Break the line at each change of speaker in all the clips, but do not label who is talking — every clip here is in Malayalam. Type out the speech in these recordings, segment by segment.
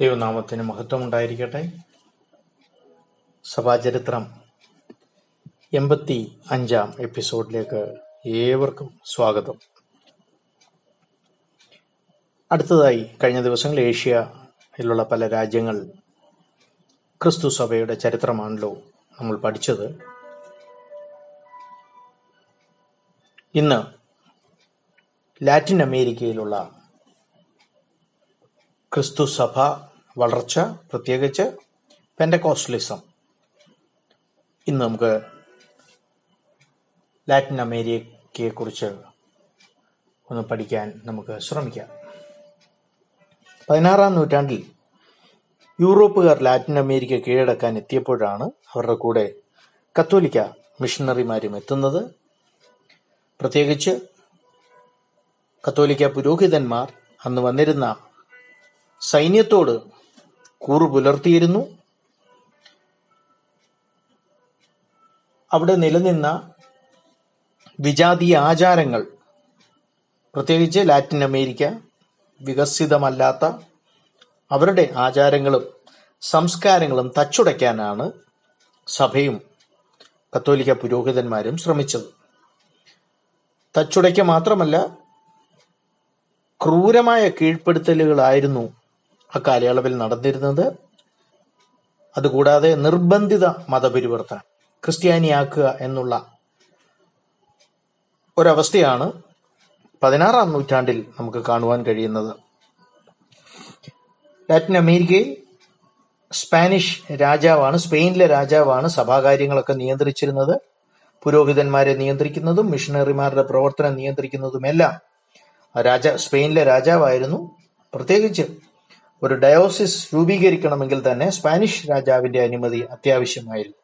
ദൈവനാമത്തിന് മഹത്വം ഉണ്ടായിരിക്കട്ടെ സഭാചരിത്രം എൺപത്തി അഞ്ചാം എപ്പിസോഡിലേക്ക് ഏവർക്കും സ്വാഗതം. അടുത്തതായി കഴിഞ്ഞ ദിവസങ്ങളിൽ ഏഷ്യയിലുള്ള പല രാജ്യങ്ങൾ ക്രിസ്തു സഭയുടെ ചരിത്രമാണല്ലോ നമ്മൾ പഠിച്ചത്. ഇന്ന് ലാറ്റിൻ അമേരിക്കയിലുള്ള ക്രിസ്തു സഭ വളർച്ച പ്രത്യേകിച്ച് പെൻഡക്കോസ്റ്റലിസം ഇന്ന് നമുക്ക് ലാറ്റിൻ അമേരിക്കയെ കുറിച്ച് ഒന്ന് പഠിക്കാൻ നമുക്ക് ശ്രമിക്കാം. പതിനാറാം നൂറ്റാണ്ടിൽ യൂറോപ്പുകാർ ലാറ്റിൻ അമേരിക്ക കീഴടക്കാൻ എത്തിയപ്പോഴാണ് അവരുടെ കൂടെ കത്തോലിക്ക മിഷണറിമാരും എത്തുന്നത്. പ്രത്യേകിച്ച് കത്തോലിക്ക പുരോഹിതന്മാർ അന്ന് വന്നിരുന്ന സൈന്യത്തോട് കൂറു പുലർത്തിയിരുന്നു അവിടെ നിലനിന്ന വിജാതീയ ആചാരങ്ങൾ പ്രത്യേകിച്ച് ലാറ്റിൻ അമേരിക്ക വികസിതമല്ലാത്ത അവരുടെ ആചാരങ്ങളും സംസ്കാരങ്ങളും തച്ചുടയ്ക്കാനാണ് സഭയും കത്തോലിക്ക പുരോഹിതന്മാരും ശ്രമിച്ചത്. തച്ചുടയ്ക്ക മാത്രമല്ല ക്രൂരമായ കീഴ്പ്പെടുത്തലുകളായിരുന്നു അക്കാലയളവിൽ നടന്നിരുന്നത്. അതുകൂടാതെ നിർബന്ധിത മതപരിവർത്തനം ക്രിസ്ത്യാനിയാക്കുക എന്നുള്ള ഒരവസ്ഥയാണ് പതിനാറാം നൂറ്റാണ്ടിൽ നമുക്ക് കാണുവാൻ കഴിയുന്നത്. ലാറ്റിൻ അമേരിക്കയിൽ സ്പാനിഷ് രാജാവാണ് സ്പെയിനിലെ രാജാവാണ് സഭാകാര്യങ്ങളൊക്കെ നിയന്ത്രിച്ചിരുന്നത്. പുരോഹിതന്മാരെ നിയന്ത്രിക്കുന്നതും മിഷണറിമാരുടെ പ്രവർത്തനം നിയന്ത്രിക്കുന്നതുമെല്ലാം രാജ സ്പെയിനിലെ രാജാവായിരുന്നു. പ്രത്യേകിച്ച് ഒരു ഡയോസിസ് രൂപീകരിക്കണമെങ്കിൽ തന്നെ സ്പാനിഷ് രാജാവിന്റെ അനുമതി അത്യാവശ്യമായിരുന്നു.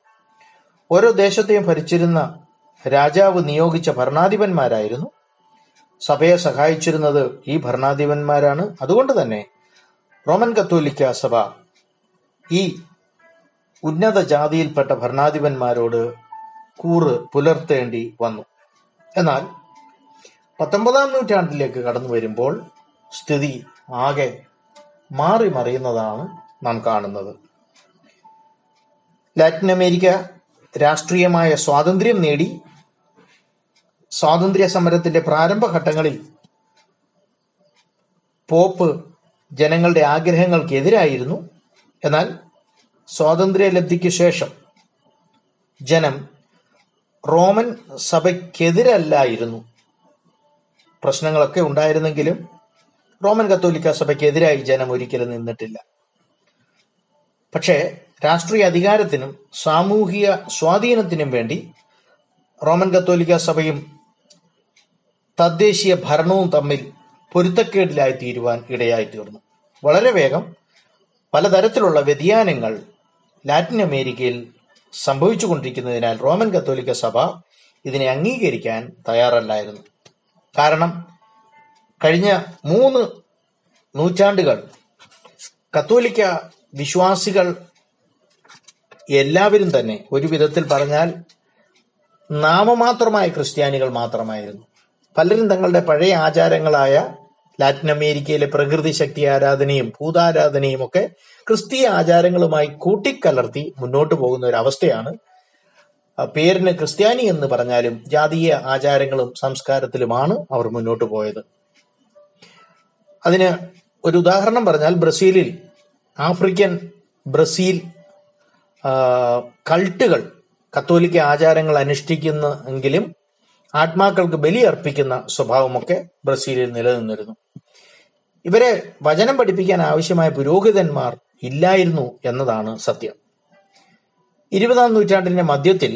ഓരോ ദേശത്തെയും ഭരിച്ചിരുന്ന രാജാവ് നിയോഗിച്ച ഭരണാധിപന്മാരായിരുന്നു. സഭയെ സഹായിച്ചിരുന്നത് ഈ ഭരണാധിപന്മാരാണ്. അതുകൊണ്ട് തന്നെ റോമൻ കത്തോലിക്ക സഭ ഈ ഉന്നത ജാതിയിൽപ്പെട്ട ഭരണാധിപന്മാരോട് കൂറ് പുലർത്തേണ്ടി വന്നു. എന്നാൽ പത്തൊമ്പതാം നൂറ്റാണ്ടിലേക്ക് കടന്നു വരുമ്പോൾ സ്ഥിതി ആകെ മാറി മറിയുന്നതാണ് നാം കാണുന്നത്. ലാറ്റിൻ അമേരിക്ക രാഷ്ട്രീയമായ സ്വാതന്ത്ര്യം നേടി സ്വാതന്ത്ര്യ സമരത്തിന്റെ പ്രാരംഭഘട്ടങ്ങളിൽ പോപ്പ് ജനങ്ങളുടെ ആഗ്രഹങ്ങൾക്കെതിരായിരുന്നു. എന്നാൽ സ്വാതന്ത്ര്യലബ്ധിക്ക് ശേഷം ജനം റോമൻ സഭയ്ക്കെതിരല്ലായിരുന്നു. പ്രശ്നങ്ങളൊക്കെ ഉണ്ടായിരുന്നെങ്കിലും റോമൻ കത്തോലിക്ക സഭയ്ക്കെതിരായി ജനം ഒരിക്കലും നിന്നിട്ടില്ല. പക്ഷേ രാഷ്ട്രീയ അധികാരത്തിനും സാമൂഹിക സ്വാധീനത്തിനും വേണ്ടി റോമൻ കത്തോലിക്ക സഭയും തദ്ദേശീയ ഭരണവും തമ്മിൽ പൊരുത്തക്കേടിലായി തീരുവാൻ ഇടയായി തീർന്നു. വളരെ വേഗം പലതരത്തിലുള്ള വ്യതിയാനങ്ങൾ ലാറ്റിൻ അമേരിക്കയിൽ സംഭവിച്ചുകൊണ്ടിരിക്കുന്നതിനാൽ റോമൻ കത്തോലിക്ക സഭ ഇതിനെ അംഗീകരിക്കാൻ തയ്യാറല്ലായിരുന്നു. കാരണം കഴിഞ്ഞ മൂന്ന് നൂറ്റാണ്ടുകൾ കത്തോലിക്ക വിശ്വാസികൾ എല്ലാവരും തന്നെ ഒരു വിധത്തിൽ പറഞ്ഞാൽ നാമമാത്രമായ ക്രിസ്ത്യാനികൾ മാത്രമായിരുന്നു. പലരും തങ്ങളുടെ പഴയ ആചാരങ്ങളായ ലാറ്റിൻ അമേരിക്കയിലെ പ്രകൃതി ശക്തി ആരാധനയും ഭൂതാരാധനയും ഒക്കെ ക്രിസ്തീയ ആചാരങ്ങളുമായി കൂട്ടിക്കലർത്തി മുന്നോട്ട് പോകുന്ന ഒരു അവസ്ഥയാണ്. പേരിന് ക്രിസ്ത്യാനി എന്ന് പറഞ്ഞാലും ജാതീയ ആചാരങ്ങളും സംസ്കാരത്തിലുമാണ് അവർ മുന്നോട്ട് പോയത്. അതിന് ഒരു ഉദാഹരണം പറഞ്ഞാൽ ബ്രസീലിൽ ആഫ്രിക്കൻ ബ്രസീൽ കൾട്ടുകൾ കത്തോലിക്ക ആചാരങ്ങൾ അനുഷ്ഠിക്കുന്നെങ്കിലും ആത്മാക്കൾക്ക് ബലി അർപ്പിക്കുന്ന സ്വഭാവമൊക്കെ ബ്രസീലിൽ നിലനിന്നിരുന്നു. ഇവരെ വചനം പഠിപ്പിക്കാൻ ആവശ്യമായ പുരോഹിതന്മാർ ഇല്ലായിരുന്നു എന്നതാണ് സത്യം. ഇരുപതാം നൂറ്റാണ്ടിന്റെ മധ്യത്തിൽ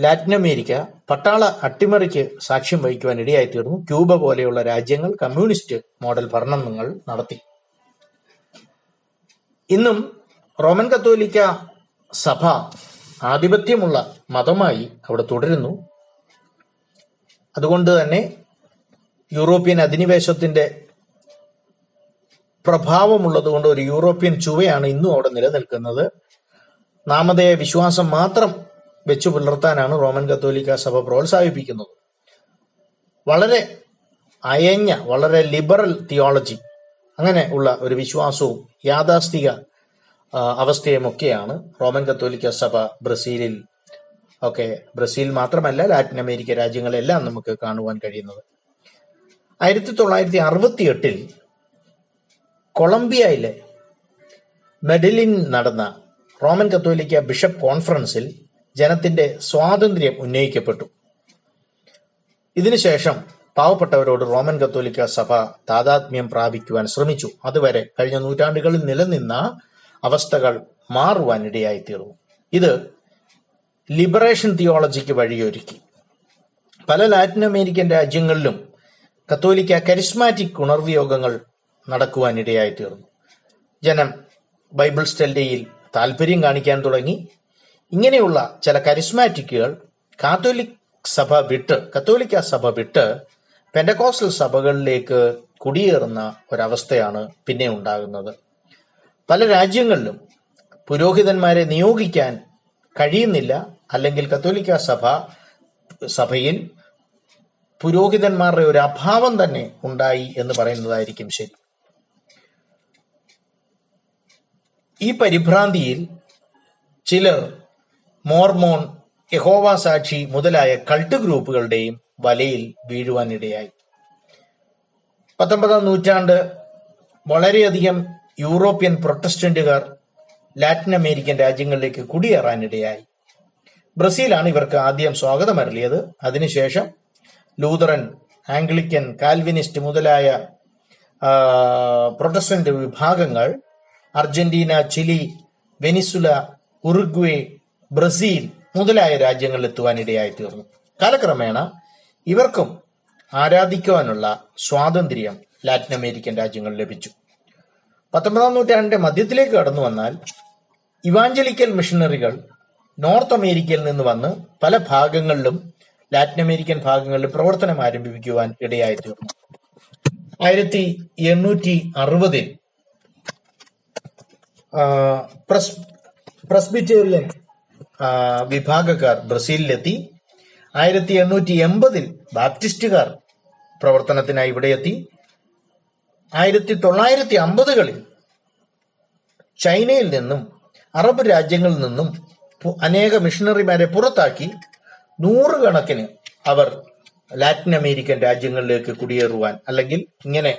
ലാറ്റിൻ അമേരിക്ക പട്ടാള അട്ടിമറിക്ക് സാക്ഷ്യം വഹിക്കുവാൻ ഇടയായി തീർന്നു ക്യൂബ പോലെയുള്ള രാജ്യങ്ങൾ കമ്മ്യൂണിസ്റ്റ് മോഡൽ ഭരണങ്ങൾ നടത്തി. ഇന്നും റോമൻ കത്തോലിക്ക സഭ ആധിപത്യമുള്ള മതമായി അവിടെ തുടരുന്നു. അതുകൊണ്ട് തന്നെ യൂറോപ്യൻ അധിനിവേശത്തിന്റെ പ്രഭാവമുള്ളതുകൊണ്ട് ഒരു യൂറോപ്യൻ ചുവയാണ് ഇന്നും അവിടെ നിലനിൽക്കുന്നത്. നാമധേയ വിശ്വാസം മാത്രം വെച്ചു പുലർത്താനാണ് റോമൻ കത്തോലിക്ക സഭ പ്രോത്സാഹിപ്പിക്കുന്നത്. വളരെ അയഞ്ഞ വളരെ ലിബറൽ തിയോളജി അങ്ങനെ ഉള്ള ഒരു വിശ്വാസവും യാഥാസ്ഥിക അവസ്ഥയുമൊക്കെയാണ് റോമൻ കത്തോലിക്ക സഭ ബ്രസീലിൽ ഒക്കെ ബ്രസീൽ മാത്രമല്ല ലാറ്റിൻ അമേരിക്ക രാജ്യങ്ങളെല്ലാം നമുക്ക് കാണുവാൻ കഴിയുന്നത്. ആയിരത്തി തൊള്ളായിരത്തി അറുപത്തി എട്ടിൽ കൊളംബിയയിലെ മെഡലിൻ നടന്ന റോമൻ കത്തോലിക്ക ബിഷപ്പ് കോൺഫറൻസിൽ ജനത്തിന്റെ സ്വാതന്ത്ര്യം ഉന്നയിക്കപ്പെട്ടു. ഇതിനുശേഷം പാവപ്പെട്ടവരോട് റോമൻ കത്തോലിക്ക സഭ താതാത്മ്യം പ്രാപിക്കുവാൻ ശ്രമിച്ചു. അതുവരെ കഴിഞ്ഞ നൂറ്റാണ്ടുകളിൽ നിലനിന്ന അവസ്ഥകൾ മാറുവാൻ ഇടയായിത്തീർന്നു ഇത് ലിബറേഷൻ തിയോളജിക്ക് വഴിയൊരുക്കി. പല ലാറ്റിൻ അമേരിക്കൻ രാജ്യങ്ങളിലും കത്തോലിക്ക കരിസ്മാറ്റിക് ഉണർവിയോഗങ്ങൾ നടക്കുവാൻ ഇടയായിത്തീർന്നു ജനം ബൈബിൾ സ്റ്റഡിയിൽ താല്പര്യം കാണിക്കാൻ തുടങ്ങി. ഇങ്ങനെയുള്ള ചില കരിസ്മാറ്റിക്കുകൾ കാത്തോലിക് സഭ വിട്ട് കത്തോലിക്ക സഭ വിട്ട് പെൻഡകോസ്റ്റൽ സഭകളിലേക്ക് കുടിയേറുന്ന ഒരവസ്ഥയാണ് പിന്നെ ഉണ്ടാകുന്നത്. പല രാജ്യങ്ങളിലും പുരോഹിതന്മാരെ നിയോഗിക്കാൻ കഴിയുന്നില്ല. അല്ലെങ്കിൽ കത്തോലിക്ക സഭ സഭയിൽ പുരോഹിതന്മാരുടെ ഒരു അഭാവം തന്നെ ഉണ്ടായി എന്ന് പറയുന്നതായിരിക്കും ശരി. ഈ പരിഭ്രാന്തിയിൽ ചിലർ മോർമോൺ യഹോവ സാക്ഷി മുതലായ കൾട്ട് ഗ്രൂപ്പുകളുടെയും വലയിൽ വീഴുവാനിടയായി. പത്തൊമ്പതാം നൂറ്റാണ്ട് വളരെയധികം യൂറോപ്യൻ പ്രൊട്ടസ്റ്റന്റുകാർ ലാറ്റിൻ അമേരിക്കൻ രാജ്യങ്ങളിലേക്ക് കുടിയേറാനിടയായി. ബ്രസീലാണ് ഇവർക്ക് ആദ്യം സ്വാഗതം അരളിയത് അതിനുശേഷം ലൂതറൻ ആംഗ്ലിക്കൻ കാൽവിനിസ്റ്റ് മുതലായ പ്രൊട്ടസ്റ്റന്റ് വിഭാഗങ്ങൾ Argentina Chile Venezuela Uruguay Brazil മുതലായ രാജ്യങ്ങളിൽ എത്തുവാനിടയായി തീർന്നു കാലക്രമേണ ഇവർക്കും ആരാധിക്കുവാനുള്ള സ്വാതന്ത്ര്യം ലാറ്റിൻ അമേരിക്കൻ രാജ്യങ്ങൾ ലഭിച്ചു. പത്തൊമ്പതാം നൂറ്റാണ്ടിന്റെ മധ്യത്തിലേക്ക് കടന്നു വന്നാൽ ഇവാഞ്ചലിക്കൽ മിഷണറികൾ നോർത്ത് അമേരിക്കയിൽ നിന്ന് വന്ന് പല ഭാഗങ്ങളിലും ലാറ്റിൻ അമേരിക്കൻ ഭാഗങ്ങളിലും പ്രവർത്തനം ആരംഭിക്കുവാൻ ഇടയായി തീർന്നു ആയിരത്തി എണ്ണൂറ്റി അറുപതിൽ പ്രസ് പ്രസ്ബിറ്റേറിയൻ വിഭാഗക്കാർ ബ്രസീലിലെത്തി. ആയിരത്തി എണ്ണൂറ്റി എൺപതിൽ ബാപ്റ്റിസ്റ്റുകാർ പ്രവർത്തനത്തിനായി ഇവിടെ എത്തി. ആയിരത്തി തൊള്ളായിരത്തി അമ്പതുകളിൽ ചൈനയിൽ നിന്നും അറബ് രാജ്യങ്ങളിൽ നിന്നും അനേക മിഷണറിമാരെ പുറത്താക്കി നൂറുകണക്കിന് അവർ ലാറ്റിൻ അമേരിക്കൻ രാജ്യങ്ങളിലേക്ക് കുടിയേറുവാൻ അല്ലെങ്കിൽ ഇങ്ങനെ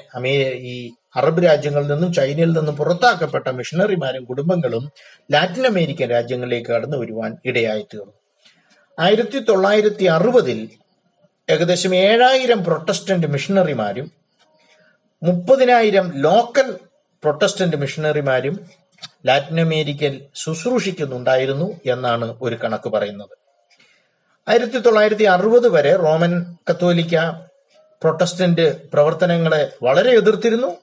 ഈ അറബ് രാജ്യങ്ങളിൽ നിന്നും ചൈനയിൽ നിന്നും പുറത്താക്കപ്പെട്ട മിഷണറിമാരും കുടുംബങ്ങളും ലാറ്റിൻ അമേരിക്കൻ രാജ്യങ്ങളിലേക്ക് കടന്നു വരുവാൻ ഇടയായി തീർന്നു ആയിരത്തി തൊള്ളായിരത്തി അറുപതിൽ ഏകദേശം ഏഴായിരം പ്രൊട്ടസ്റ്റന്റ് മിഷണറിമാരും മുപ്പതിനായിരം ലോക്കൽ പ്രൊട്ടസ്റ്റന്റ് മിഷണറിമാരും ലാറ്റിൻ അമേരിക്കയിൽ ശുശ്രൂഷിക്കുന്നുണ്ടായിരുന്നു എന്നാണ് ഒരു കണക്ക് പറയുന്നത്. ആയിരത്തി തൊള്ളായിരത്തി അറുപത് വരെ റോമൻ കത്തോലിക്ക പ്രൊട്ടസ്റ്റന്റ് പ്രവർത്തനങ്ങളെ വളരെ എതിർത്തിരുന്നു.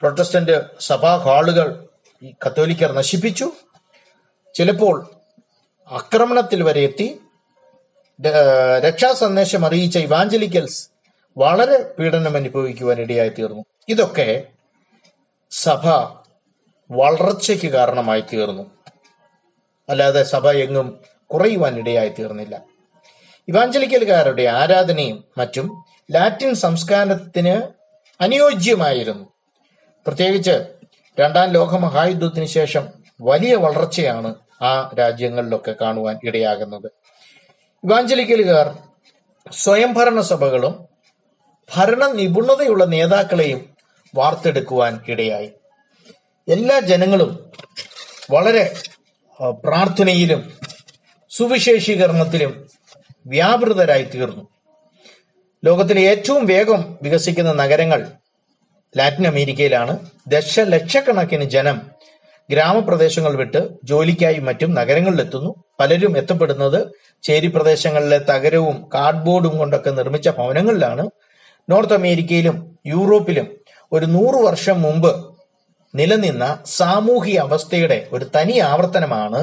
പ്രൊട്ടസ്റ്റന്റ് സഭാ ഹാളുകൾ ഈ കത്തോലിക്കർ നശിപ്പിച്ചു. ചിലപ്പോൾ ആക്രമണത്തിൽ വരെ എത്തി. രക്ഷാ സന്ദേശം അറിയിച്ച ഇവാഞ്ചലിക്കൽസ് വളരെ പീഡനം അനുഭവിക്കുവാൻ ഇടയായി തീർന്നു ഇതൊക്കെ സഭ വളർച്ചയ്ക്ക് കാരണമായി തീർന്നു അല്ലാതെ സഭ എങ്ങും കുറയുവാൻ ഇടയായി തീർന്നില്ല ഇവാഞ്ചലിക്കൽകാരുടെ ആരാധനയും മറ്റും ലാറ്റിൻ സംസ്കാരത്തിന് അനുയോജ്യമായിരുന്നു. പ്രത്യേകിച്ച് രണ്ടാം ലോക മഹായുദ്ധത്തിന് ശേഷം വലിയ വളർച്ചയാണ് ആ രാജ്യങ്ങളിലൊക്കെ കാണുവാൻ ഇടയാകുന്നത്. ഇവാഞ്ചലിക്കലുകാർ സ്വയംഭരണ സഭകളും ഭരണ നിപുണതയുള്ള നേതാക്കളെയും വാർത്തെടുക്കുവാൻ ഇടയായി. എല്ലാ ജനങ്ങളും വളരെ പ്രാർത്ഥനയിലും സുവിശേഷീകരണത്തിലും വ്യാപൃതരായി തീർന്നു ലോകത്തിലെ ഏറ്റവും വേഗം വികസിക്കുന്ന നഗരങ്ങൾ ലാറ്റിൻ അമേരിക്കയിലാണ് ദശലക്ഷക്കണക്കിന് ജനം ഗ്രാമപ്രദേശങ്ങൾ വിട്ട് ജോലിക്കായി മറ്റും നഗരങ്ങളിലെത്തുന്നു. പലരും എത്തപ്പെടുന്നത് ചേരി പ്രദേശങ്ങളിലെ തകരവും കാർഡ്ബോർഡും കൊണ്ടൊക്കെ നിർമ്മിച്ച ഭവനങ്ങളിലാണ്. നോർത്ത് അമേരിക്കയിലും യൂറോപ്പിലും ഒരു നൂറു വർഷം മുമ്പ് നിലനിന്ന സാമൂഹിക അവസ്ഥയുടെ ഒരു തനി ആവർത്തനമാണ്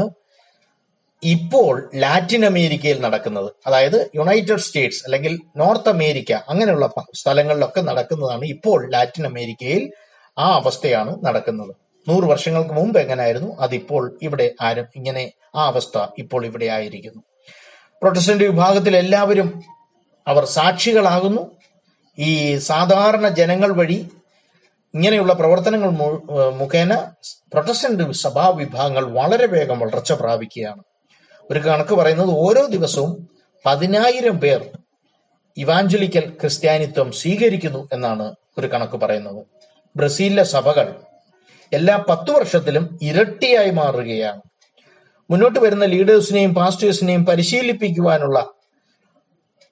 ഇപ്പോൾ ലാറ്റിൻ അമേരിക്കയിൽ നടക്കുന്നത് അതായത് യുണൈറ്റഡ് സ്റ്റേറ്റ്സ് അല്ലെങ്കിൽ നോർത്ത് അമേരിക്ക അങ്ങനെയുള്ള സ്ഥലങ്ങളിലൊക്കെ നടക്കുന്നതാണ് ഇപ്പോൾ ലാറ്റിൻ അമേരിക്കയിൽ ആ അവസ്ഥയാണ് നടക്കുന്നത്. നൂറ് വർഷങ്ങൾക്ക് മുമ്പ് എങ്ങനെയായിരുന്നു അതിപ്പോൾ ഇവിടെ ആരും ഇങ്ങനെ ആ അവസ്ഥ ഇപ്പോൾ ഇവിടെ ആയിരിക്കുന്നു. പ്രൊട്ടസ്റ്റന്റ് വിഭാഗത്തിൽ എല്ലാവരും അവർ സാക്ഷികളാകുന്നു. ഈ സാധാരണ ജനങ്ങൾ വഴി ഇങ്ങനെയുള്ള പ്രവർത്തനങ്ങൾ മുഖേന പ്രൊട്ടസ്റ്റന്റ് സഭാ വിഭാഗങ്ങൾ വളരെ വേഗം വളർച്ച പ്രാപിക്കുകയാണ്. ഒരു കണക്ക് പറയുന്നത് ഓരോ ദിവസവും പതിനായിരം പേർ ഇവാഞ്ചലിക്കൽ ക്രിസ്ത്യാനിത്വം സ്വീകരിക്കുന്നു എന്നാണ് ഒരു കണക്ക് പറയുന്നത്. ബ്രസീലിലെ സഭകൾ എല്ലാ പത്തു വർഷത്തിലും ഇരട്ടിയായി മാറുകയാണ്. മുന്നോട്ട് വരുന്ന ലീഡേഴ്സിനെയും പാസ്റ്റേഴ്സിനെയും പരിശീലിപ്പിക്കുവാനുള്ള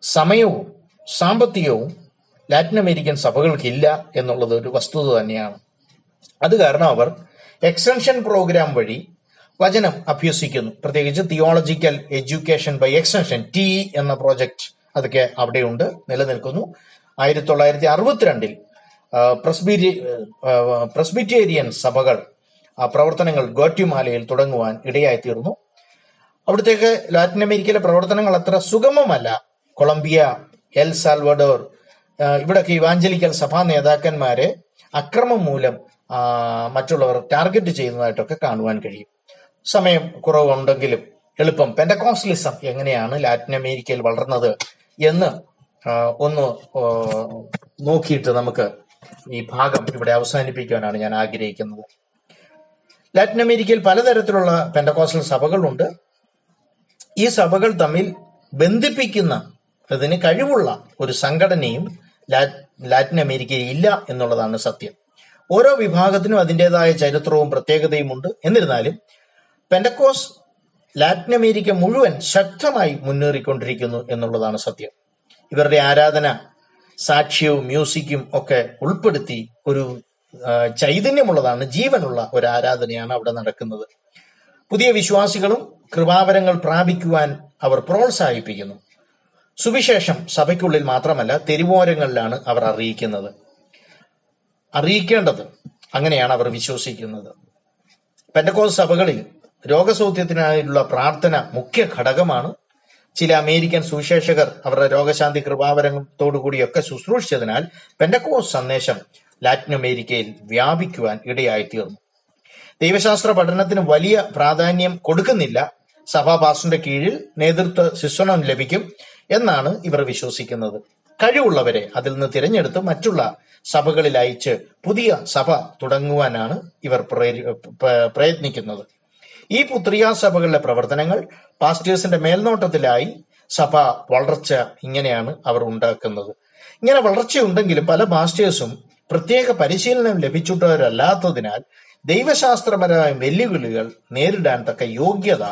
സമയവും സാമ്പത്തികവും ലാറ്റിൻ അമേരിക്കൻ സഭകൾക്കില്ല എന്നുള്ളത് ഒരു വസ്തുത തന്നെയാണ്. അത് കാരണം അവർ എക്സ്റ്റൻഷൻ പ്രോഗ്രാം വഴി വചനം അഭ്യസിക്കുന്നു. പ്രത്യേകിച്ച് theological education by extension T എന്ന പ്രോജക്റ്റ് അതൊക്കെ അവിടെയുണ്ട് നിലനിൽക്കുന്നു. ആയിരത്തി തൊള്ളായിരത്തി അറുപത്തിരണ്ടിൽ പ്രസ്ബിരി പ്രസ്ബിറ്റേറിയൻ സഭകൾ പ്രവർത്തനങ്ങൾ ഗോറ്റ്യുമാലയിൽ തുടങ്ങുവാൻ ഇടയായിത്തീർന്നു. അവിടത്തേക്ക് ലാറ്റിൻ അമേരിക്കയിലെ പ്രവർത്തനങ്ങൾ അത്ര സുഗമമല്ല. കൊളംബിയ എൽ സാൽവഡോർ ഇവിടൊക്കെ ഇവാഞ്ചലിക്കൽ സഭാ നേതാക്കന്മാരെ അക്രമം മൂലം മറ്റുള്ളവർ ടാർഗറ്റ് ചെയ്യുന്നതായിട്ടൊക്കെ കാണുവാൻ കഴിയും. സമയം കുറവുണ്ടെങ്കിലും എളുപ്പം. പെൻഡക്കോസ്റ്റലിസം എങ്ങനെയാണ് ലാറ്റിൻ അമേരിക്കയിൽ വളർന്നത് എന്ന് ഒന്ന് നോക്കിയിട്ട് നമുക്ക് ഈ ഭാഗം ഇവിടെ അവസാനിപ്പിക്കുവാനാണ് ഞാൻ ആഗ്രഹിക്കുന്നത്. ലാറ്റിൻ അമേരിക്കയിൽ പലതരത്തിലുള്ള പെൻഡക്കോസ്റ്റൽ സഭകളുണ്ട്. ഈ സഭകൾ തമ്മിൽ ബന്ധിപ്പിക്കുന്ന അതിന് കഴിവുള്ള ഒരു സംഘടനയും ലാറ്റിൻ അമേരിക്കയിൽ ഇല്ല എന്നുള്ളതാണ് സത്യം. ഓരോ വിഭാഗത്തിനും അതിന്റെതായ ചരിത്രവും പ്രത്യേകതയും ഉണ്ട്. എന്നിരുന്നാലും പെൻഡക്കോസ് ലാറ്റിൻ അമേരിക്ക മുഴുവൻ ശക്തമായി മുന്നേറിക്കൊണ്ടിരിക്കുന്നു എന്നുള്ളതാണ് സത്യം. ഇവരുടെ ആരാധന സാക്ഷ്യവും മ്യൂസിക്കും ഒക്കെ ഉൾപ്പെടുത്തി ഒരു ചൈതന്യമുള്ളതാണ് ജീവനുള്ള ഒരു ആരാധനയാണ് അവിടെ നടക്കുന്നത്. പുതിയ വിശ്വാസികളും കൃപാവരങ്ങൾ പ്രാപിക്കുവാൻ അവർ പ്രോത്സാഹിപ്പിക്കുന്നു. സുവിശേഷം സഭയ്ക്കുള്ളിൽ മാത്രമല്ല തെരുവോരങ്ങളിലാണ് അവർ അറിയിക്കുന്നത്. അറിയിക്കേണ്ടത് അങ്ങനെയാണ് അവർ വിശ്വസിക്കുന്നത്. പെൻഡക്കോസ് സഭകളിൽ രോഗസൗഖ്യത്തിനായുള്ള പ്രാർത്ഥന മുഖ്യ ഘടകമാണ്. ചില അമേരിക്കൻ സുവിശേഷകർ അവരുടെ രോഗശാന്തി കൃപാവരത്തോടുകൂടിയൊക്കെ ശുശ്രൂഷിച്ചതിനാൽ പെൻഡക്കോസ് സന്ദേശം ലാറ്റിൻ അമേരിക്കയിൽ വ്യാപിക്കുവാൻ ഇടയായിത്തീർന്നു. ദൈവശാസ്ത്ര പഠനത്തിന് വലിയ പ്രാധാന്യം കൊടുക്കുന്നില്ല. സഭാ പാസ്റ്ററിന്റെ കീഴിൽ നേതൃത്വ ശിക്ഷണം ലഭിക്കും എന്നാണ് ഇവർ വിശ്വസിക്കുന്നത്. കഴിവുള്ളവരെ അതിൽ നിന്ന് തിരഞ്ഞെടുത്ത് മറ്റുള്ള സഭകളിൽ അയച്ച് പുതിയ സഭ തുടങ്ങുവാനാണ് ഇവർ പ്രയത്നിക്കുന്നത്. ഈ പുത്രിയാ സഭകളിലെ പ്രവർത്തനങ്ങൾ പാസ്റ്റേഴ്സിന്റെ മേൽനോട്ടത്തിലായി സഭ വളർച്ച ഇങ്ങനെയാണ് അവർ ഉണ്ടാക്കുന്നത്. ഇങ്ങനെ വളർച്ചയുണ്ടെങ്കിലും പല പാസ്റ്റേഴ്സും പ്രത്യേക പരിശീലനം ലഭിച്ചിട്ടവരല്ലാത്തതിനാൽ ദൈവശാസ്ത്രപരമായ വെല്ലുവിളികൾ നേരിടാൻ തക്ക യോഗ്യത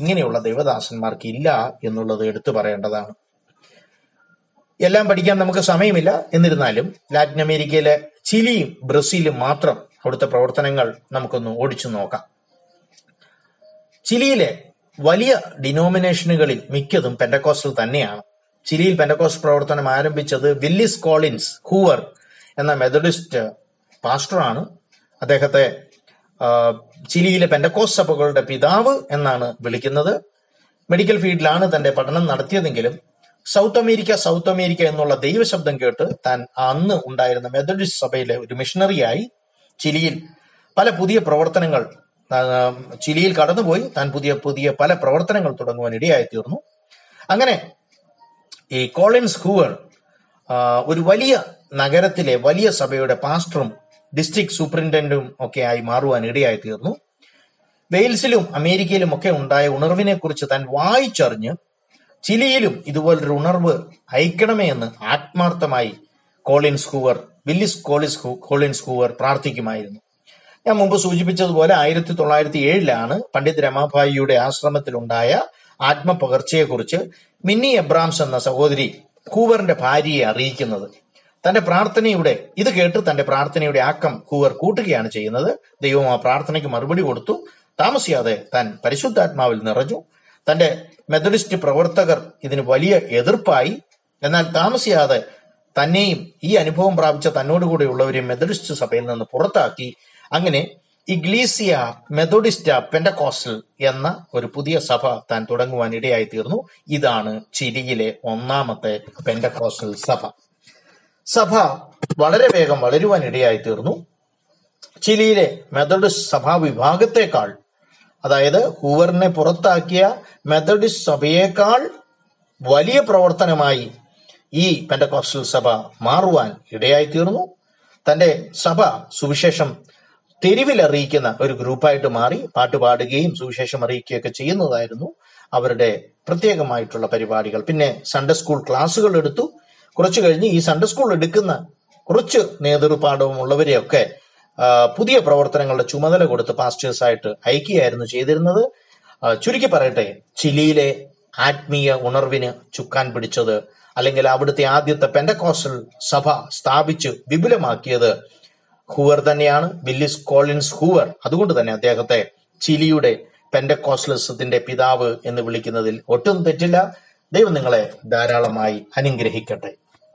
ഇങ്ങനെയുള്ള ദൈവദാസന്മാർക്ക് ഇല്ല എന്നുള്ളത് എടുത്തു പറയേണ്ടതാണ്. എല്ലാം പഠിക്കാൻ നമുക്ക് സമയമില്ല. എന്നിരുന്നാലും ലാറ്റിൻ അമേരിക്കയിലെ ചിലിയും ബ്രസീലും മാത്രം അവിടുത്തെ പ്രവർത്തനങ്ങൾ നമുക്കൊന്ന് ഓടിച്ചു നോക്കാം. ചിലിയിലെ വലിയ ഡിനോമിനേഷനുകളിൽ മിക്കതും പെൻഡക്കോസ്റ്റൽ തന്നെയാണ്. ചിലിയിൽ പെൻഡക്കോസ്റ്റ് പ്രവർത്തനം ആരംഭിച്ചത് വില്ലിസ് കോളിൻസ് ഹൂവർ എന്ന മെത്തഡിസ്റ്റ് പാസ്റ്ററാണ്. അദ്ദേഹത്തെ ചിലിയിലെ പെൻഡക്കോസ് സഭകളുടെ പിതാവ് എന്നാണ് വിളിക്കുന്നത്. മെഡിക്കൽ ഫീൽഡിലാണ് തന്റെ പഠനം നടത്തിയതെങ്കിലും സൗത്ത് അമേരിക്ക സൗത്ത് അമേരിക്ക എന്നുള്ള ദൈവശബ്ദം കേട്ട് താൻ അന്ന് ഉണ്ടായിരുന്ന മെത്തഡിസ്റ്റ് സഭയിലെ ഒരു മിഷണറിയായി. ചിലിയിൽ പല പുതിയ പ്രവർത്തനങ്ങൾ ചിലിയിൽ കടന്നുപോയി. താൻ പുതിയ പുതിയ പല പ്രവർത്തനങ്ങൾ തുടങ്ങുവാൻ ഇടയായി തീർന്നു അങ്ങനെ ഈ കോളിൻസ് ഹൂവർ ഒരു വലിയ നഗരത്തിലെ വലിയ സഭയുടെ പാസ്റ്ററും ഡിസ്ട്രിക്ട് സൂപ്രണ്ടന്റും ഒക്കെ ആയി മാറുവാൻ ഇടയായി തീർന്നു വെയിൽസിലും അമേരിക്കയിലും ഒക്കെ ഉണ്ടായ ഉണർവിനെ കുറിച്ച് താൻ വായിച്ചറിഞ്ഞ് ചിലിയിലും ഇതുപോലൊരു ഉണർവ് അയക്കണമേ എന്ന് ആത്മാർത്ഥമായി Collins Hoover Willis Collis Collins Hoover പ്രാർത്ഥിക്കുമായിരുന്നു. ഞാൻ മുമ്പ് സൂചിപ്പിച്ചതുപോലെ ആയിരത്തി തൊള്ളായിരത്തി ഏഴിലാണ് പണ്ഡിത് രമാഭായിയുടെ ആശ്രമത്തിലുണ്ടായ ആത്മപകർച്ചയെക്കുറിച്ച് മിന്നി എബ്രാംസ് എന്ന സഹോദരി കൂവറിന്റെ ഭാര്യയെ അറിയിക്കുന്നത്. തന്റെ പ്രാർത്ഥനയുടെ ഇത് കേട്ട് തന്റെ പ്രാർത്ഥനയുടെ ആക്കം കൂവർ കൂട്ടുകയാണ് ചെയ്യുന്നത്. ദൈവം ആ പ്രാർത്ഥനയ്ക്ക് മറുപടി കൊടുത്തു. താമസിയാതെ താൻ പരിശുദ്ധാത്മാവിൽ നിറഞ്ഞു. തന്റെ മെത്തഡിസ്റ്റ് പ്രവർത്തകർ ഇതിന് വലിയ എതിർപ്പായി. എന്നാൽ താമസിയാതെ തന്നെയും ഈ അനുഭവം പ്രാപിച്ച തന്നോടുകൂടെയുള്ളവരെയും മെത്തഡിസ്റ്റ് സഭയിൽ നിന്ന് പുറത്താക്കി. അങ്ങനെ ഇഗ്ലീസിയ മെത്തോഡിസ്റ്റ പെൻഡക്കോസ്റ്റൽ എന്ന ഒരു പുതിയ സഭ താൻ തുടങ്ങുവാൻ ഇടയായി തീർന്നു. ഇതാണ് ചിലിയിലെ ഒന്നാമത്തെ പെൻഡക്കോസ്റ്റൽ സഭ. സഭ വളരെ വേഗം വളരുവാൻ ഇടയായി തീർന്നു. ചിലിയിലെ മെത്തഡിസ്റ്റ് സഭാ വിഭാഗത്തെക്കാൾ അതായത് ഹൂവറിനെ പുറത്താക്കിയ മെത്തഡിസ്റ്റ് സഭയേക്കാൾ വലിയ പ്രവർത്തനമായി ഈ പെൻഡക്കോസ്റ്റൽ സഭ മാറുവാൻ ഇടയായി തീർന്നു. തന്റെ സഭ സുവിശേഷം തെരുവിൽ അറിയിക്കുന്ന ഒരു ഗ്രൂപ്പായിട്ട് മാറി പാട്ട് പാടുകയും സുവിശേഷം അറിയിക്കുകയൊക്കെ ചെയ്യുന്നതായിരുന്നു അവരുടെ പ്രത്യേകമായിട്ടുള്ള പരിപാടികൾ. പിന്നെ സൺഡേ സ്കൂൾ ക്ലാസ്സുകൾ എടുത്തു. കുറച്ചു കഴിഞ്ഞ് ഈ സൺഡേ സ്കൂൾ എടുക്കുന്ന കുറച്ച് നേതൃപാഠവുമുള്ളവരെയൊക്കെ ഉള്ളവരെയൊക്കെ പുതിയ പ്രവർത്തനങ്ങളുടെ ചുമതല കൊടുത്ത് പാസ്റ്റേഴ്സായിട്ട് അയക്കുകയായിരുന്നു ചെയ്തിരുന്നത്. ചുരുക്കി പറയട്ടെ ചിലിയിലെ ആത്മീയ ഉണർവിന് ചുക്കാൻ പിടിച്ചത് അല്ലെങ്കിൽ അവിടുത്തെ ആദ്യത്തെ പെൻഡക്കോസ്റ്റൽ സഭ സ്ഥാപിച്ച് വിപുലമാക്കിയത് ഹൂവർ തന്നെയാണ് വില്ലിസ് കോളിൻസ് ഹൂവർ. അതുകൊണ്ട് തന്നെ അദ്ദേഹത്തെ ചിലിയുടെ പെൻഡക്കോസ്ലിസത്തിന്റെ പിതാവ് എന്ന് വിളിക്കുന്നതിൽ ഒട്ടും തെറ്റില്ല. ദൈവം നിങ്ങളെ ധാരാളമായി അനുഗ്രഹിക്കട്ടെ.